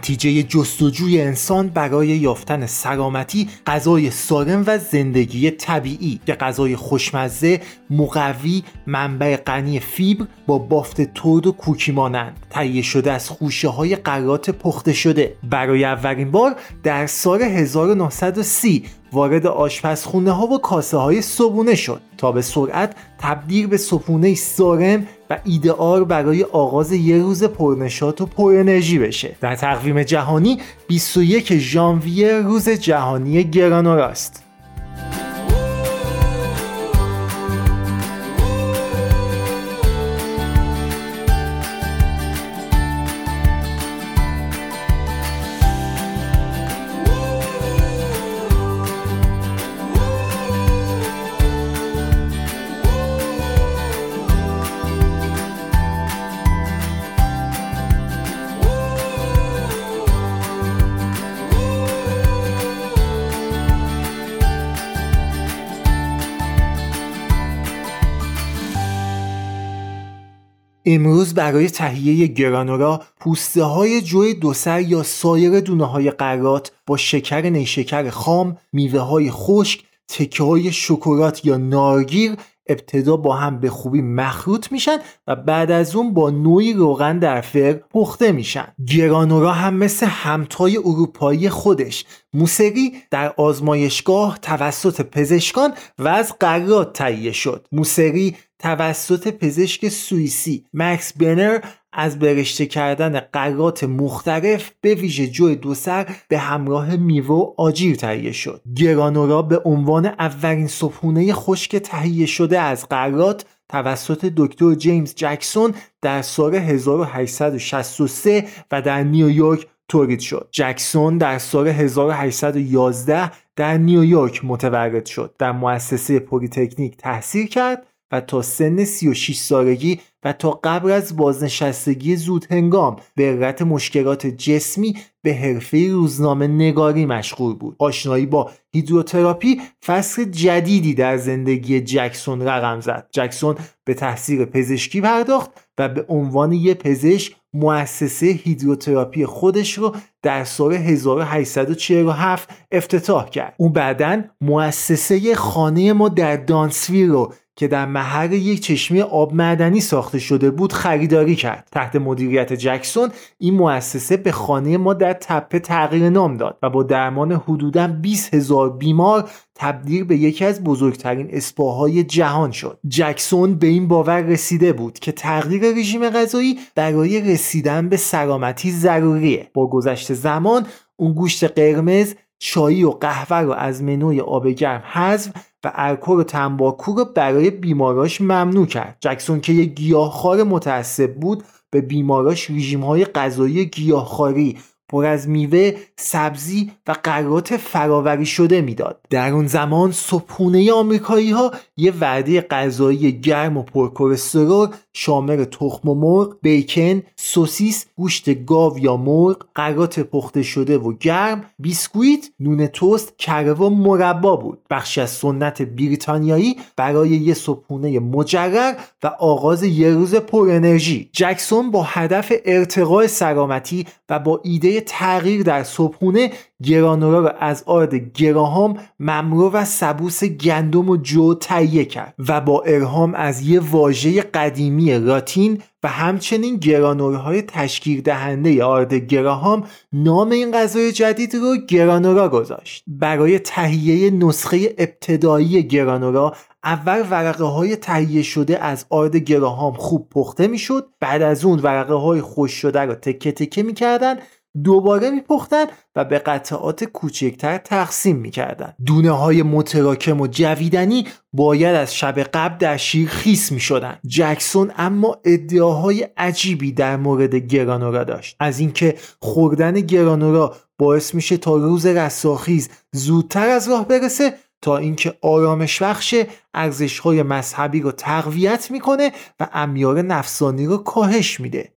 نتیجه جستجوی انسان برای یافتن سلامتی غذای سالم و زندگی طبیعی. که غذای خوشمزه مقوی منبع غنی فیبر با بافت ترد و کوکی مانند. تهیه شده از خوشه های قرات پخته شده. برای اولین بار در سال 1930 وارد آشپزخونه ها و کاسه های صبونه شد تا به سرعت تبدیل به صبونه سالم و ایدئال برای آغاز یه روز پرنشات و پر انرژی بشه. در تقویم جهانی 21 ژانویه روز جهانی گرانوراست. امروز برای تهیه گرانورا پوسته های جوی دوسر یا سایر دونه های قرات با شکر نیشکر خام، میوه های خشک، تکه های شکلات یا نارگیر ابتدا با هم به خوبی مخلوط میشن و بعد از اون با نوعی روغن در فر پخته میشن. گرانورا هم مثل همتای اروپایی خودش موسیقی در آزمایشگاه توسط پزشکان و از قرات تهیه شد. موسیقی توسط پزشک سوئیسی مکس بنر از برشته کردن قرات مختلف به ویژه جو دوسر به همراه میوه و آجیر تهیه شد. گرانورا به عنوان اولین صبحونه خشک تهیه شده از قرات توسط دکتر جیمز جکسون در سال 1863 و در نیویورک تولید شد. جکسون در سال 1811 در نیویورک متولد شد. در مؤسسه پلیتکنیک تحصیل کرد و تا سن 36 سالگی و تا قبل از بازنشستگی زود هنگام به علت مشکلات جسمی به حرفه روزنامه نگاری مشغول بود. آشنایی با هیدروتراپی فصل جدیدی در زندگی جکسون رقم زد. جکسون به تحصیل پزشکی پرداخت و به عنوان یک پزشک مؤسسه هیدروتراپی خودش رو در سال 1847 افتتاح کرد. او بعدا مؤسسه خانه ما در دانسویل رو که در محل یک چشمه آب معدنی ساخته شده بود خریداری کرد. تحت مدیریت جکسون این مؤسسه به خانه ما در تپه تغییر نام داد و با درمان حدوداً 20 هزار بیمار تبدیل به یکی از بزرگترین اسپاهای جهان شد. جکسون به این باور رسیده بود که تغییر رژیم غذایی برای رسیدن به سلامتی ضروریه. با گذشت زمان اون گوشت قرمز چایی و قهوه رو از منوی آب گرم حذف و الکل و تنباکو رو برای بیماراش ممنوع کرد. جکسون که یک گیاهخوار متعصب بود به بیماراش رژیم های غذایی گیاهخواری پر از میوه، سبزی و قرات فراوری شده می‌داد. در اون زمان صبحونه آمریکایی ها یه وعده غذایی گرم و پرکلسترول شامل تخم و مرغ، بیکن، سوسیس، گوشت گاو یا مرغ، قرات پخته شده و گرم، بیسکویت، نون توست، کره و مربا بود. بخشی از سنت بریتانیایی برای یه صبحونه مجرر و آغاز یه روز پر انرژی. جکسون با هدف ارتقاء سلامتی و با ایده تغییر در صبحونه گرانورا را از آرد گراهام ممرو و سبوس گندم و جو تهیه کرد و با ارهام از یه واژه قدیمی راتین و همچنین گرانورهای تشکیل دهنده آرد گراهام نام این غذای جدید رو گرانورا گذاشت. برای تهیه نسخه ابتدایی گرانورا اول ورقه های تهیه شده از آرد گراهام خوب پخته می‌شد بعد از اون ورقه های خوش شده رو تکه تکه می‌کردن دوباره میپختن و به قطعات کوچکتر تقسیم می‌کردن. دونه های متراکم و جویدنی باید از شب قبل در شیر خیس می‌شدن. جکسون اما ادعاهای عجیبی در مورد گرانورا داشت. از اینکه خوردن گرانورا باعث میشه تا روز رستاخیز زودتر از راه برسه تا اینکه آرامش بخش ارزش های مذهبی رو تقویت می‌کنه و امیار نفسانی رو کاهش میده.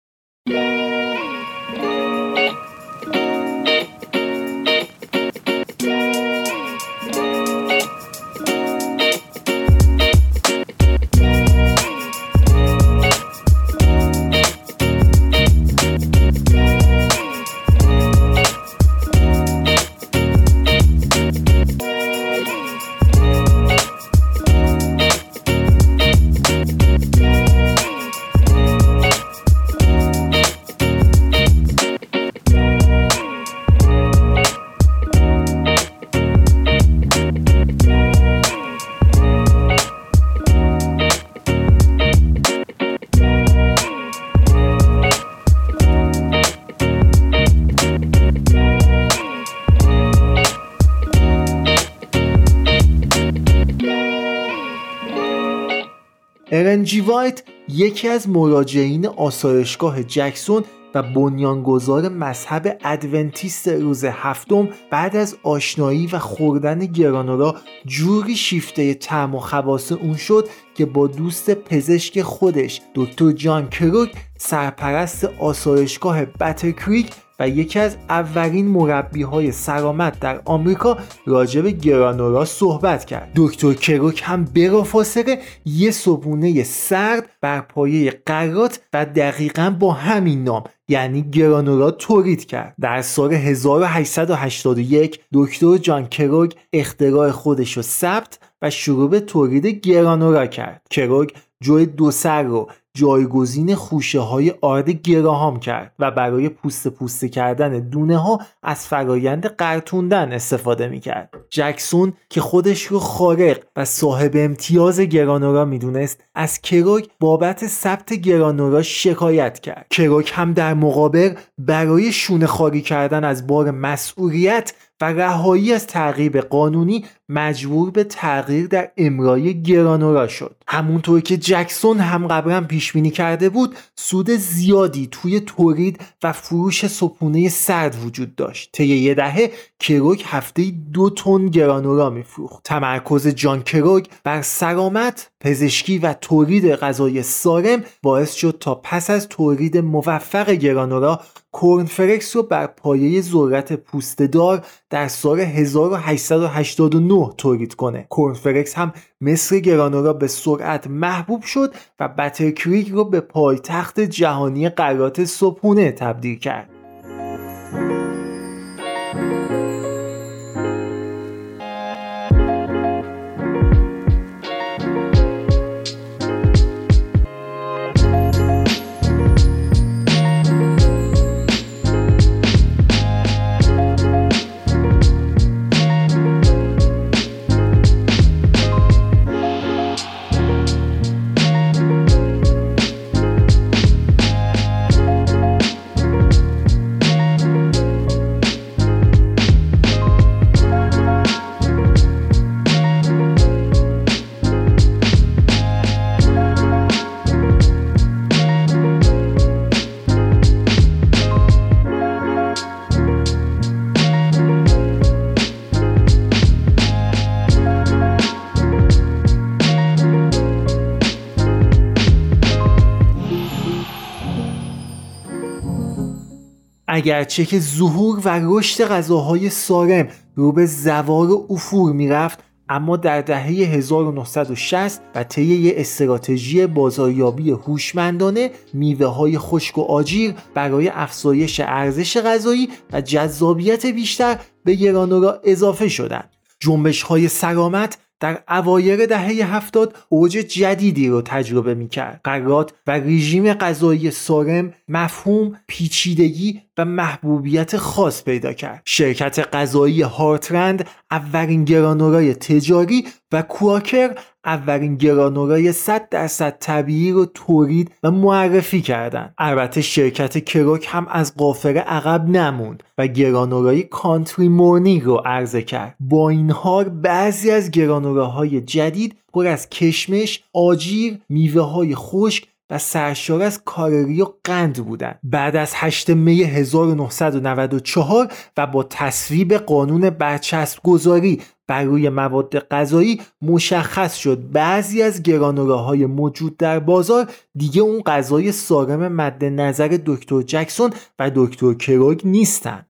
الن جی وایت یکی از مراجعین آسایشگاه جکسون و بنیانگذار مذهب ادونتیست روز هفتم بعد از آشنایی و خوردن گرانولا جوری شیفته طعم و خواص اون شد که با دوست پزشک خودش دکتر جان کلاگ سرپرست آسایشگاه بتل کریک و یکی از اولین مربی های سلامت در آمریکا راجع به گرانولا صحبت کرد. دکتر کلاگ هم بلافاصله یه صبونه سرد بر پایه قرات و دقیقا با همین نام یعنی گرانورا تولید کرد. در سال 1881 دکتر جان کروگ اختراع خودش رو ثبت و شروع به تولید گرانورا کرد. کروگ جوی دو سر رو جایگزین خوشه های آرد گراهام کرد و برای پوست پوسته کردن دونه ها از فرایند قرتوندن استفاده می کرد. جکسون که خودش رو خارق و صاحب امتیاز گرانورا می‌دونست از کروک بابت ثبت گرانورا شکایت کرد. کروک هم در مقابل برای شونه خاری کردن از بار مسئولیت و رهایی از تعقیب قانونی مجبور به تغییر در امرای گرانورا شد. همونطور که جکسون هم قبلا پیش بینی کرده بود سود زیادی توی تولید و فروش سپونه سرد وجود داشت. طی یه دهه کروک هفته دو تن گرانورا میفروخت. تمرکز جان کروک بر سلامت پزشکی و تولید غذای سالم باعث شد تا پس از تولید موفق گرانورا کورنفرکس رو بر پایه ذرت پوستدار در سال 1889 تولید کنه. کورنفرکس هم مثل گرانورا به سرعت محبوب شد و بترکریک رو به پایتخت جهانی قرات صبحونه تبدیل کرد. اگرچه که ظهور و رشد غذاهای سارم رو به زوار و افور می‌رفت اما در دهه 1960 و طی استراتژی بازاریابی هوشمندانه میوه های خشک و آجیر برای افزایش ارزش غذایی و جذابیت بیشتر به گرانورا اضافه شدند. جنبش های سلامت در اوایر دهه هفتاد اوج جدیدی رو تجربه می‌کرد قرات و رژیم غذایی سارم مفهوم پیچیدگی و محبوبیت خاص پیدا کرد شرکت غذایی هارترند اولین گرانورای تجاری و کواکر اولین گرانورای 100 درصد طبیعی رو تولید و معرفی کردند. البته شرکت کروک هم از قافله عقب نموند و گرانورای کانتری مورنینگ رو عرضه کرد با این حال بعضی از گرانوراهای جدید پر از کشمش، آجیر، میوه های خشک و سرشار از کارری و قند بودند بعد از 8 می 1994 و با تصویب قانون برچسب گذاری بر روی مواد غذایی مشخص شد. بعضی از گرانوراهای موجود در بازار دیگه اون غذای سالم مد نظر دکتر جکسون و دکتر کروگ نیستند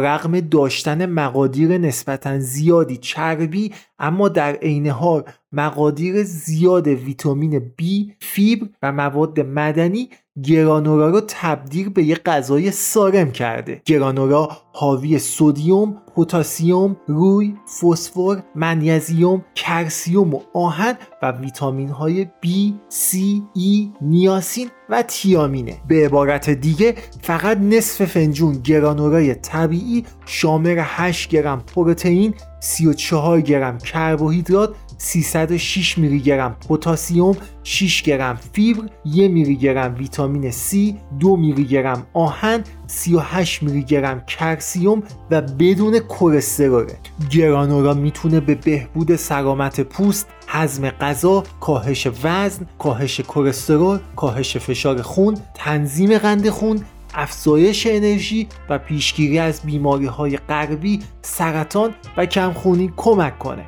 رقم داشتن مقادیر نسبتا زیادی چربی اما در عین حال مقادیر زیاد ویتامین B، فیبر و مواد مدنی گرانورا رو تبدیل به یک غذای سالم کرده. گرانورا حاوی سودیوم پتاسیم روی فسفر منیزیم کرسیوم و آهن و ویتامین های B, C, E, نیاسین و تیامینه. به عبارت دیگه فقط نصف فنجون گرانورای طبیعی شامل 8 گرم پروتئین 34 گرم کربوهیدرات 306 میلی گرم پتاسیم 6 گرم فیبر 1 میلی گرم ویتامین C 2 میلی گرم آهن 38 میلی گرم کرسیوم و بدون کلسترول گرانورا می‌تونه به بهبود سلامت پوست هضم غذا، کاهش وزن، کاهش کلسترول، کاهش فشار خون، تنظیم قند خون، افزایش انرژی و پیشگیری از بیماری های قلبی، سرطان و کمخونی کمک کنه.